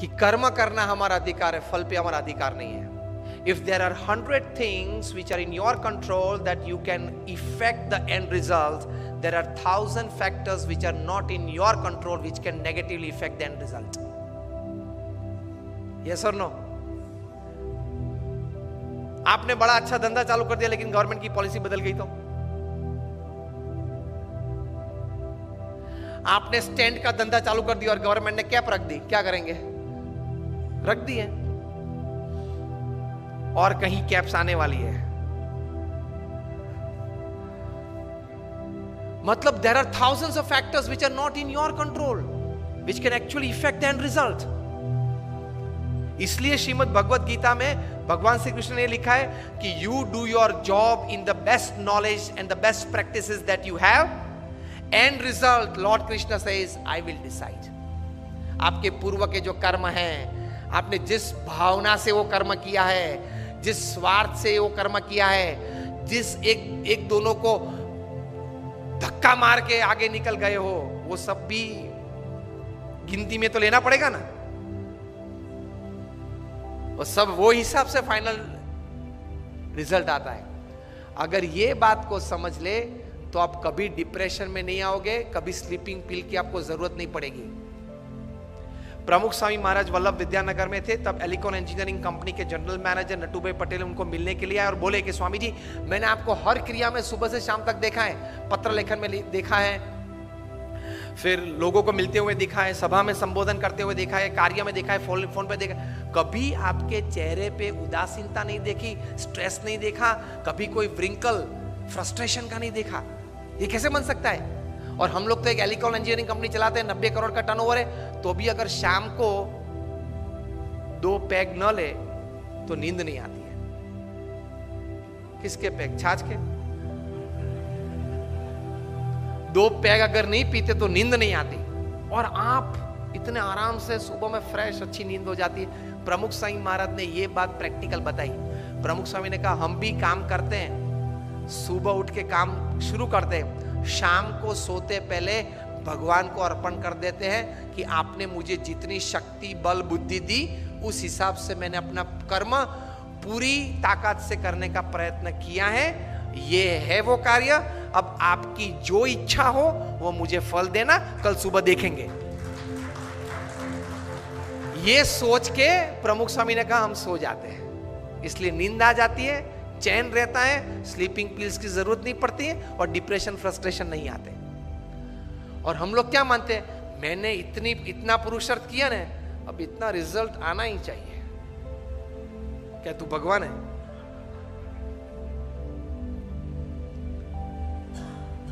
कि कर्म करना हमारा अधिकार है, फल पे हमारा अधिकार नहीं है। If there are hundred things which are in your control that you can effect the end result there are thousand factors which are not in your control which can negatively effect the end result yes और no आपने बड़ा अच्छा धंधा चालू कर दिया, लेकिन government की पॉलिसी बदल गई तो? आपने स्टैंड का धंधा चालू कर दिया और गवर्नमेंट ने कैप रख दी, क्या करेंगे? रख दी है और कहीं कैप्स आने वाली है। मतलब there are thousands of factors which are not in your control which can actually effect end result इसलिए श्रीमद भगवत गीता में भगवान श्री कृष्ण ने लिखा है कि you do your job in the best knowledge and the best practice that you have and result Lord Krishna says I will decide आपके पूर्व के जो कर्म हैं आपने जिस भावना से वो कर्म किया है, जिस स्वार्थ से वो कर्म किया है, जिस एक एक दोनों को धक्का मार के आगे निकल गए हो, वो सब भी गिनती में तो लेना पड़ेगा ना? वो सब वो हिसाब से फाइनल रिज़ल्ट आता है। अगर ये बात को समझ ले तो आप कभी डिप्रेशन में नहीं आओगे, कभी स्लीपिंग पिल की आपको ज़रूरत नहीं पड़ेगी। प्रमुख स्वामी महाराज वल्लभ विद्यानगर में थे, तब एलिकॉन इंजीनियरिंग कंपनी के जनरल मैनेजर नटूभाई पटेल उनको मिलने के लिए आए और बोले कि स्वामी जी, मैंने आपको हर क्रिया में सुबह से शाम तक देखा है पत्र लेखन में देखा है, फिर लोगों को मिलते हुए देखा है, सभा में संबोधन करते हुए देखा है, कार्य में देखा है, फ़ोन फ़ोन पे देखा कभी आपके चेहरे पे उदासीनता नहीं देखी स्ट्रेस नहीं देखा, कभी कोई व्रिंकल फ्रस्ट्रेशन का नहीं देखा, ये कैसे बन सकता है? और हम लोग तो एक एलिकॉन इंजीनियरिंग कंपनी चलाते हैं, नब्बे करोड़ का टर्नओवर है। तो भी अगर शाम को दो पैग न ले तो नींद नहीं आती है। किसके पैग? छाछ के। दो पैग अगर नहीं पीते तो नींद नहीं आती। और आप इतने आराम से सुबह में फ्रेश अच्छी नींद हो जाती है। प्रमुख स्वामी महाराज ने ये बात प्रैक्टिकल बताई। प्रमुख स्वामी ने कहा, हम भी काम करते हैं। सुबह उठ के काम शुरू करते हैं। शाम को सोते पहले भगवान को अर्पण कर देते हैं कि आपने मुझे जितनी शक्ति, बल, बुद्धि दी, उस हिसाब से मैंने अपना कर्म पूरी ताकत से करने का प्रयत्न किया है। ये है वो कार्य। अब आपकी जो इच्छा हो, वो मुझे फल देना। कल सुबह देखेंगे। ये सोच के प्रमुख स्वामी ने कहा, हम सो जाते हैं। इसलिए नींद आ जाती है। चैन रहता है स्लीपिंग पिल्स की ज़रूरत नहीं पड़ती है और डिप्रेशन फ्रस्ट्रेशन नहीं आते। और हम लोग क्या मानते हैं? मैंने इतनी, इतना पुरुषार्थ किया ना, अब इतना रिज़ल्ट आना ही चाहिए। क्या तू भगवान है?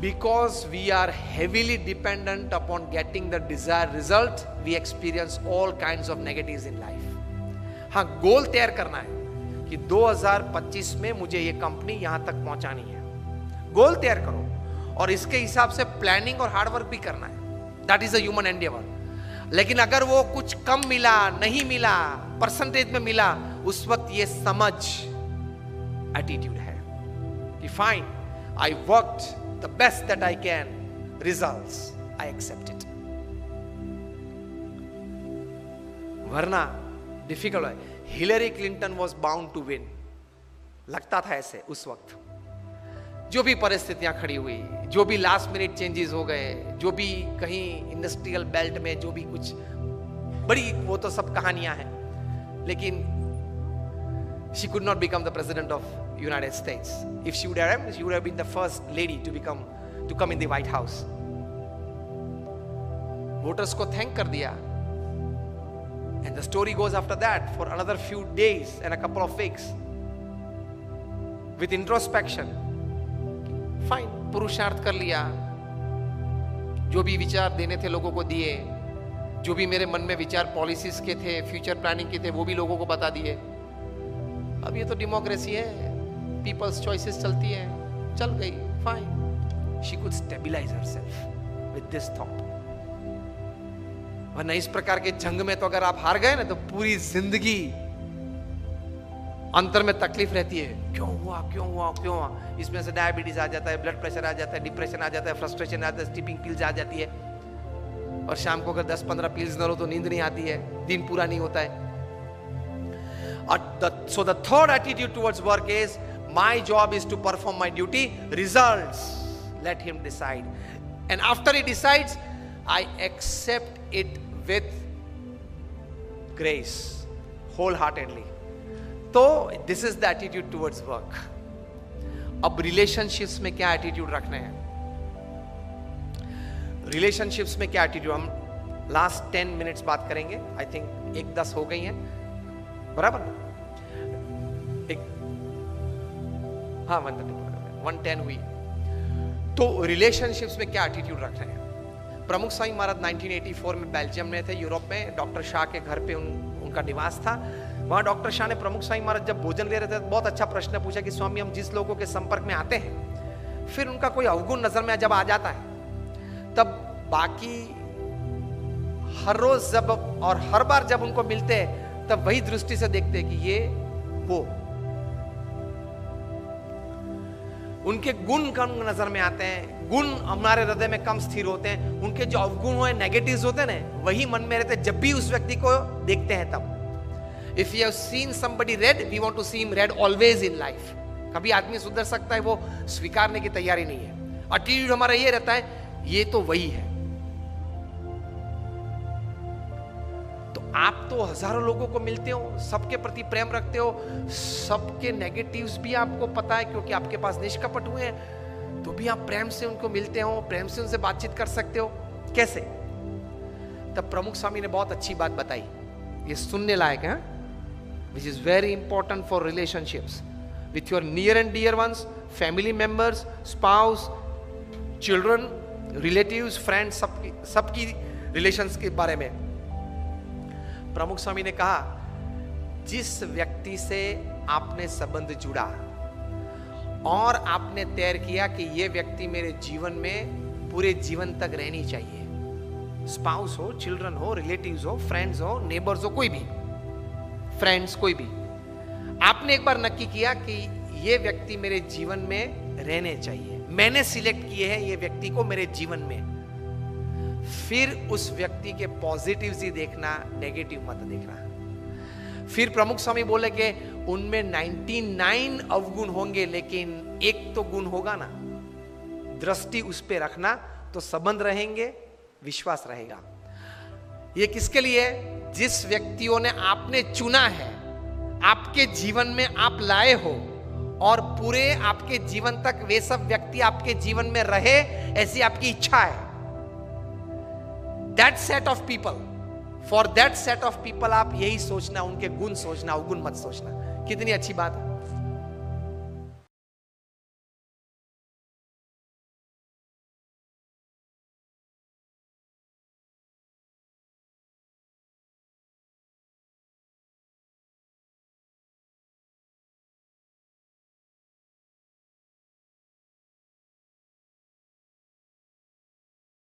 Because we are heavily dependent upon getting the desired result, we experience all kinds of negatives in life हाँ गोल तैयार करना है। कि 2025 में मुझे ये कंपनी यहाँ तक पहुंचानी है। गोल तैयार करो और इसके हिसाब से प्लानिंग और हार्डवर्क भी करना है। दैट इज़ ह्यूमन एंडेवर लेकिन अगर वो कुछ कम मिला, नहीं मिला परसेंटेज में मिला, उस वक्त ये समझ एटीट्यूड है कि fine I work the best that I can result I accept it. वरना डिफ़िकल्ट है। Hillary Clinton was bound to win लगता था ऐसे, उस वक्त। जो भी परिस्थितियाँ खड़ी हुई, जो भी लास्ट मिनट चेंजेस हो गए, जो भी कहीं इंडस्ट्रियल बेल्ट में, जो भी कुछ, बड़ी, वो तो सब कहानियाँ हैं। लेकिन she could not become the president of United States if she would she would been the first lady to become to come in the house voters को थैंक कर दिया। And the story goes after that for another few days and a couple of weeks. With introspection. Fine, पुरुषार्थ कर लिया. जो भी विचार देने थे लोगों को दिए. जो भी मेरे मन में विचार पॉलिसीज़ के थे फ्यूचर प्लानिंग के थे वो भी लोगों को बता दिए अब ये तो डेमोक्रेसी है पीपल्स चॉइसेस चलती है चल गई fine she could stabilise herself with this thought वरना इस प्रकार के जंग में तो अगर आप हार गए ना तो पूरी ज़िंदगी अंतर में तकलीफ़ रहती है। क्यों हुआ क्यों हुआ क्यों हुआ? इसमें से डायबिटीज़ आ जाता है ब्लड प्रेशर आ जाता है डिप्रेशन आ जाता है फ्रस्ट्रेशन आ जाता है स्टीपिंग पिल्स आ जाती है। और शाम को अगर 10-15 पील्स न लो तो नींद नहीं आती है, दिन पूरा नहीं होता है। So the third attitude towards work is my job is to perform my duty result let him decide and after he decides I accept it with grace wholeheartedly तो this is the attitude towards work अब relationships में क्या attitude रखना है? Relationships में क्या attitude हम last ten minutes बात करेंगे. आई थिंक एक दस हो गई है. बराबर? एक हाँ वन वन टेन हुई. तो रिलेशनशिप्स में क्या एटीट्यूड रखना है? प्रमुख स्वामी महाराज 1984 में बेल्जियम में थे यूरोप में। डॉक्टर शाह के घर पे उन, उनका निवास था। वहाँ डॉक्टर शाह ने प्रमुख स्वामी महाराज जब भोजन ले रहे थे तो बहुत अच्छा प्रश्न पूछा कि स्वामी हम जिस लोगों के संपर्क में आते हैं फिर उनका कोई अवगुण नज़र में जब आ जाता है तब बाकी हर रोज जब और हर बार जब उनको मिलते हैं तब वही दृष्टि से देखते हैं कि ये वो। उनके गुण कम नज़र में आते हैं। गुण हमारे हृदय में कम स्थिर होते हैं, उनके जो अवगुण हुए नेगेटिव्स होते हैं ना, वही मन में रहते जब भी उस व्यक्ति को देखते हैं तब। If you have seen somebody red we want to see him red always in life कभी आदमी सुधर सकता है, वो स्वीकारने की तैयारी नहीं है। एटीट्यूड हमारा ये रहता है, ये तो वही है। तो आप तो हज़ारों लोगों को मिलते हो, सबके प्रति प्रेम रखते हो, सबके नेगेटिव्स भी आपको पता है, क्योंकि आपके पास निष्कपट हुए हैं। तो भी आप प्रेम से उनको मिलते हो, प्रेम से उनसे बातचीत कर सकते हो। कैसे? तब प्रमुख स्वामी ने बहुत अच्छी बात बताई। ये सुनने लायक है which is very important for relationships with your near and dear ones family members spouse children relatives friends सबकी सबकी रिलेशंस के बारे में। प्रमुख स्वामी ने कहा, जिस व्यक्ति से आपने संबंध जुड़ा और आपने तैयार किया कि यह व्यक्ति मेरे जीवन में पूरे जीवन तक रहनी चाहिए। स्पाउस हो, चिल्ड्रन हो, रिलेटिव्स हो, फ्रेंड्स हो, नेबर्स हो, कोई भी। फ्रेंड्स, कोई भी। आपने एक बार नक्की किया कि यह व्यक्ति मेरे जीवन में रहने चाहिए। मैंने सिलेक्ट किए हैं ये व्यक्ति को मेरे जीवन में। फिर उस व्यक्ति के पॉजिटिव ही देखना, नेगेटिव मत देखना। फिर प्रमुख स्वामी बोले कि उनमें 99 अवगुण होंगे, लेकिन एक तो गुण होगा ना। दृष्टि उस पर रखना तो संबंध रहेंगे, विश्वास रहेगा। ये किसके लिए? जिस व्यक्तियों ने आपने चुना है, आपके जीवन में आप लाए हो, और पूरे आपके जीवन तक वे सब व्यक्ति आपके जीवन में रहे, ऐसी आपकी इच्छा है। That set of people for that set of people आप यही सोचना, उनके गुण सोचना, अवगुण मत सोचना। कितनी अच्छी बात है।